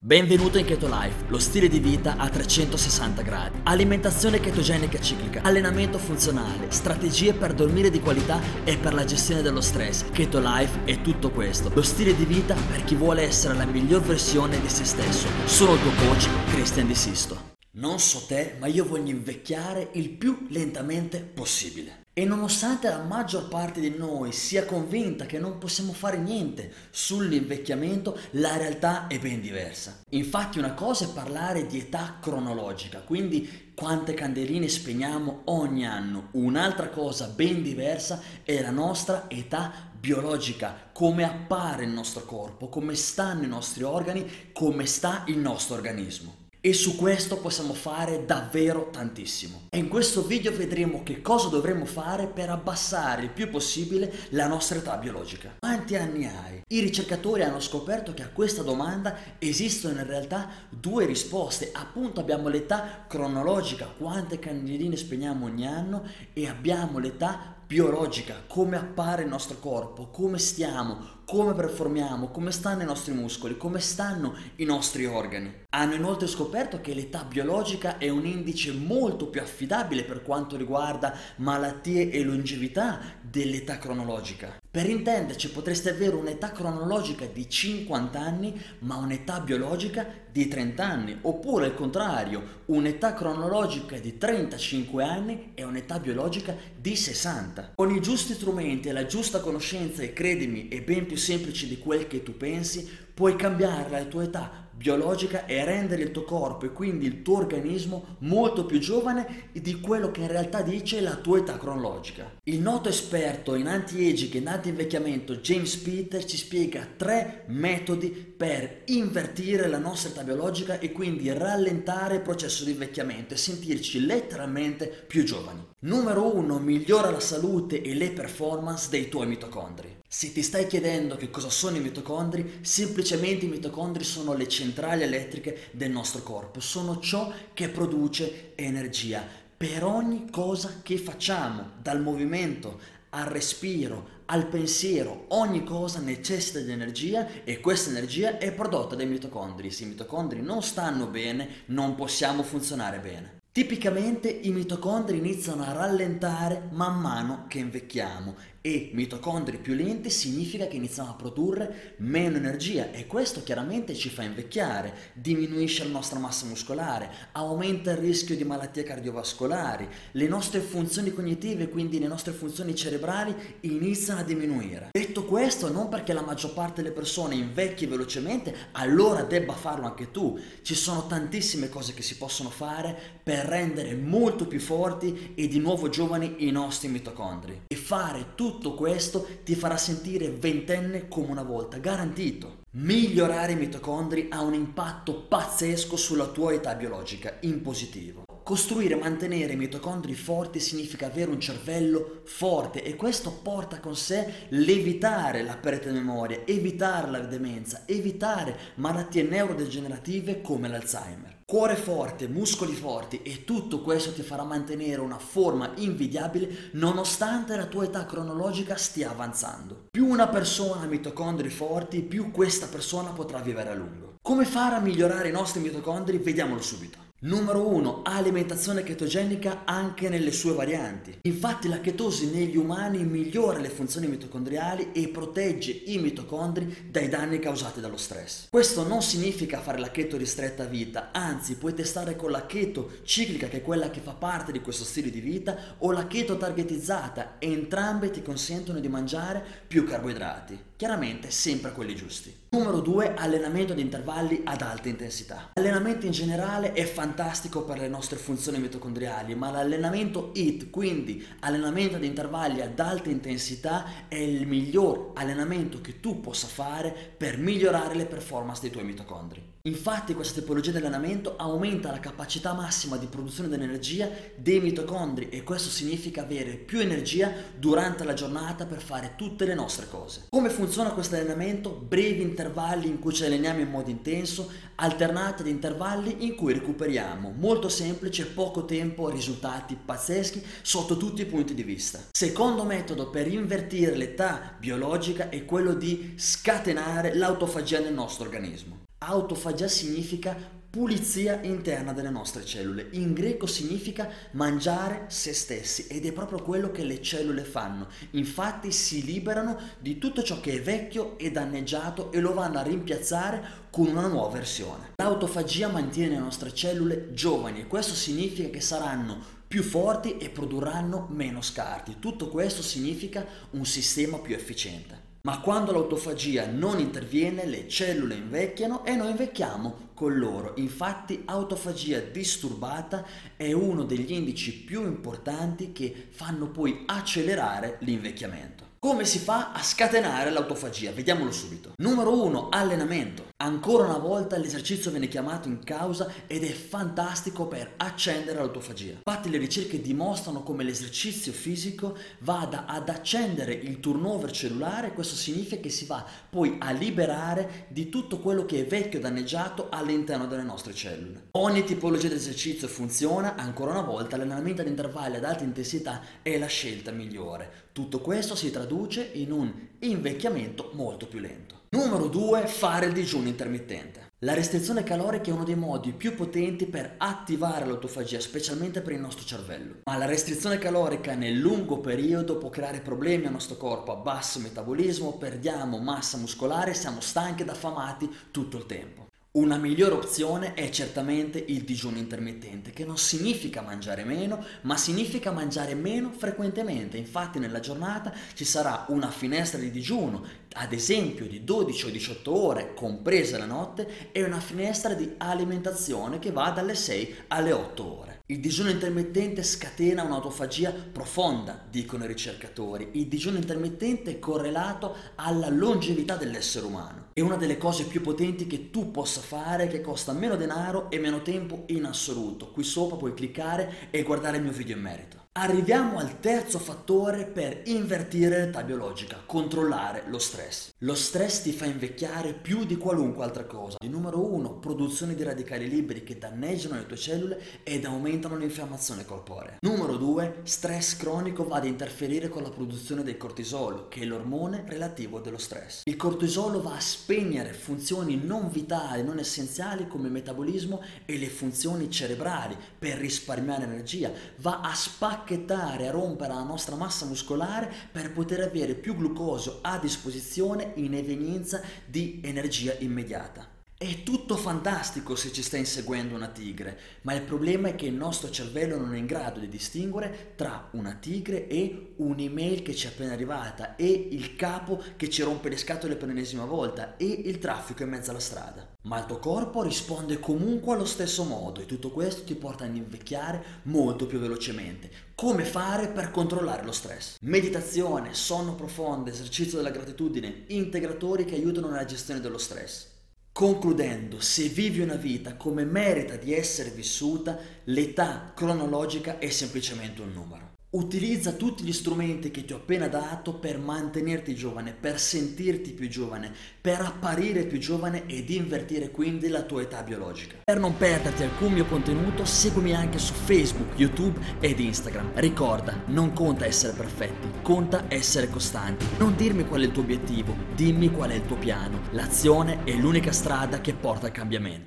Benvenuto in Keto Life, lo stile di vita a 360 gradi. Alimentazione chetogenica ciclica, allenamento funzionale, strategie per dormire di qualità e per la gestione dello stress. Keto Life è tutto questo. Lo stile di vita per chi vuole essere la miglior versione di se stesso. Sono il tuo coach, Christian Di Sisto. Non so te, ma io voglio invecchiare il più lentamente possibile. E nonostante la maggior parte di noi sia convinta che non possiamo fare niente sull'invecchiamento, la realtà è ben diversa. Infatti una cosa è parlare di età cronologica, quindi quante candeline spegniamo ogni anno. Un'altra cosa ben diversa è la nostra età biologica, come appare il nostro corpo, come stanno i nostri organi, come sta il nostro organismo. E su questo possiamo fare davvero tantissimo. E in questo video vedremo che cosa dovremmo fare per abbassare il più possibile la nostra età biologica. Quanti anni hai? I ricercatori hanno scoperto che a questa domanda esistono in realtà due risposte. Appunto abbiamo l'età cronologica, quante candeline spegniamo ogni anno, e abbiamo l'età biologica, come appare il nostro corpo, come stiamo, come performiamo, come stanno i nostri muscoli, come stanno i nostri organi. Hanno inoltre scoperto che l'età biologica è un indice molto più affidabile per quanto riguarda malattie e longevità dell'età cronologica. Per intenderci potreste avere un'età cronologica di 50 anni ma un'età biologica di 30 anni, oppure al contrario, un'età cronologica di 35 anni e un'età biologica di 60. Con i giusti strumenti e la giusta conoscenza, e credimi, è ben più semplice di quel che tu pensi, puoi cambiare la tua età biologica e rendere il tuo corpo e quindi il tuo organismo molto più giovane di quello che in realtà dice la tua età cronologica. Il noto esperto in anti-aging e in anti-invecchiamento James Peter ci spiega tre metodi per invertire la nostra età biologica e quindi rallentare il processo di invecchiamento e sentirci letteralmente più giovani. Numero 1. Migliora la salute e le performance dei tuoi mitocondri. Se ti stai chiedendo che cosa sono i mitocondri, semplicemente i mitocondri sono le centrali elettriche del nostro corpo, sono ciò che produce energia per ogni cosa che facciamo, dal movimento al respiro, al pensiero, ogni cosa necessita di energia e questa energia è prodotta dai mitocondri. Se i mitocondri non stanno bene, non possiamo funzionare bene. Tipicamente i mitocondri iniziano a rallentare man mano che invecchiamo e mitocondri più lenti significa che iniziamo a produrre meno energia e questo chiaramente ci fa invecchiare, diminuisce la nostra massa muscolare, aumenta il rischio di malattie cardiovascolari, le nostre funzioni cognitive, quindi le nostre funzioni cerebrali iniziano a diminuire. Detto questo, non perché la maggior parte delle persone invecchi velocemente, allora debba farlo anche tu. Ci sono tantissime cose che si possono fare per rendere molto più forti e di nuovo giovani i nostri mitocondri. E fare tutto tutto questo ti farà sentire ventenne come una volta, garantito. Migliorare i mitocondri ha un impatto pazzesco sulla tua età biologica, in positivo. Costruire e mantenere i mitocondri forti significa avere un cervello forte e questo porta con sé l'evitare la perdita di memoria, evitare la demenza, evitare malattie neurodegenerative come l'Alzheimer. Cuore forte, muscoli forti e tutto questo ti farà mantenere una forma invidiabile nonostante la tua età cronologica stia avanzando. Più una persona ha mitocondri forti, più questa persona potrà vivere a lungo. Come fare a migliorare i nostri mitocondri? Vediamolo subito. Numero 1. Alimentazione chetogenica anche nelle sue varianti. Infatti la chetosi negli umani migliora le funzioni mitocondriali e protegge i mitocondri dai danni causati dallo stress. Questo non significa fare la cheto ristretta a vita, anzi puoi testare con la cheto ciclica che è quella che fa parte di questo stile di vita o la cheto targetizzata e entrambe ti consentono di mangiare più carboidrati. Chiaramente sempre quelli giusti. Numero 2. Allenamento di intervalli ad alta intensità. L'allenamento in generale è fantastico per le nostre funzioni mitocondriali, ma l'allenamento HIT, quindi allenamento di intervalli ad alta intensità, è il miglior allenamento che tu possa fare per migliorare le performance dei tuoi mitocondri. Infatti questa tipologia di allenamento aumenta la capacità massima di produzione di energia dei mitocondri e questo significa avere più energia durante la giornata per fare tutte le nostre cose. Come funziona questo allenamento? Brevi intervalli in cui ci alleniamo in modo intenso, alternati ad intervalli in cui recuperiamo. Molto semplice, poco tempo, risultati pazzeschi sotto tutti i punti di vista. Secondo metodo per invertire l'età biologica è quello di scatenare l'autofagia nel nostro organismo. Autofagia significa pulizia interna delle nostre cellule. In greco significa mangiare se stessi ed è proprio quello che le cellule fanno. Infatti si liberano di tutto ciò che è vecchio e danneggiato e lo vanno a rimpiazzare con una nuova versione. L'autofagia mantiene le nostre cellule giovani e questo significa che saranno più forti e produrranno meno scarti. Tutto questo significa un sistema più efficiente. Ma quando l'autofagia non interviene, le cellule invecchiano e noi invecchiamo con loro. Infatti, autofagia disturbata è uno degli indici più importanti che fanno poi accelerare l'invecchiamento. Come si fa a scatenare l'autofagia? Vediamolo subito. Numero 1. Allenamento. Ancora una volta l'esercizio viene chiamato in causa ed è fantastico per accendere l'autofagia. Infatti le ricerche dimostrano come l'esercizio fisico vada ad accendere il turnover cellulare, questo significa che si va poi a liberare di tutto quello che è vecchio e danneggiato all'interno delle nostre cellule. Ogni tipologia di esercizio funziona, ancora una volta l'allenamento ad intervalli ad alta intensità è la scelta migliore. Tutto questo si traduce in un invecchiamento molto più lento. Numero 2. Fare il digiuno intermittente. La restrizione calorica è uno dei modi più potenti per attivare l'autofagia, specialmente per il nostro cervello. Ma la restrizione calorica nel lungo periodo può creare problemi al nostro corpo, a basso metabolismo, perdiamo massa muscolare, siamo stanchi ed affamati tutto il tempo. Una migliore opzione è certamente il digiuno intermittente, che non significa mangiare meno, ma significa mangiare meno frequentemente. Infatti nella giornata ci sarà una finestra di digiuno, ad esempio di 12 o 18 ore, compresa la notte, e una finestra di alimentazione che va dalle 6 alle 8 ore. Il digiuno intermittente scatena un'autofagia profonda, dicono i ricercatori. Il digiuno intermittente è correlato alla longevità dell'essere umano. È una delle cose più potenti che tu possa fare, che costa meno denaro e meno tempo in assoluto. Qui sopra puoi cliccare e guardare il mio video in merito. Arriviamo al terzo fattore per invertire l'età biologica, controllare lo stress. Lo stress ti fa invecchiare più di qualunque altra cosa. Di numero uno, produzione di radicali liberi che danneggiano le tue cellule ed aumentano l'infiammazione corporea. Numero due, stress cronico va ad interferire con la produzione del cortisolo, che è l'ormone relativo dello stress. Il cortisolo va a spegnere funzioni non vitali, non essenziali come il metabolismo e le funzioni cerebrali per risparmiare energia, va a spaccare spacchettare, a rompere la nostra massa muscolare per poter avere più glucosio a disposizione in evenienza di energia immediata. È tutto fantastico se ci sta inseguendo una tigre, ma il problema è che il nostro cervello non è in grado di distinguere tra una tigre e un'email che ci è appena arrivata e il capo che ci rompe le scatole per l'ennesima volta e il traffico in mezzo alla strada. Ma il tuo corpo risponde comunque allo stesso modo e tutto questo ti porta ad invecchiare molto più velocemente. Come fare per controllare lo stress? Meditazione, sonno profondo, esercizio della gratitudine, integratori che aiutano nella gestione dello stress. Concludendo, se vivi una vita come merita di essere vissuta, l'età cronologica è semplicemente un numero. Utilizza tutti gli strumenti che ti ho appena dato per mantenerti giovane, per sentirti più giovane, per apparire più giovane ed invertire quindi la tua età biologica. Per non perderti alcun mio contenuto, seguimi anche su Facebook, YouTube ed Instagram. Ricorda, non conta essere perfetti, conta essere costanti. Non dirmi qual è il tuo obiettivo, dimmi qual è il tuo piano. L'azione è l'unica strada che porta al cambiamento.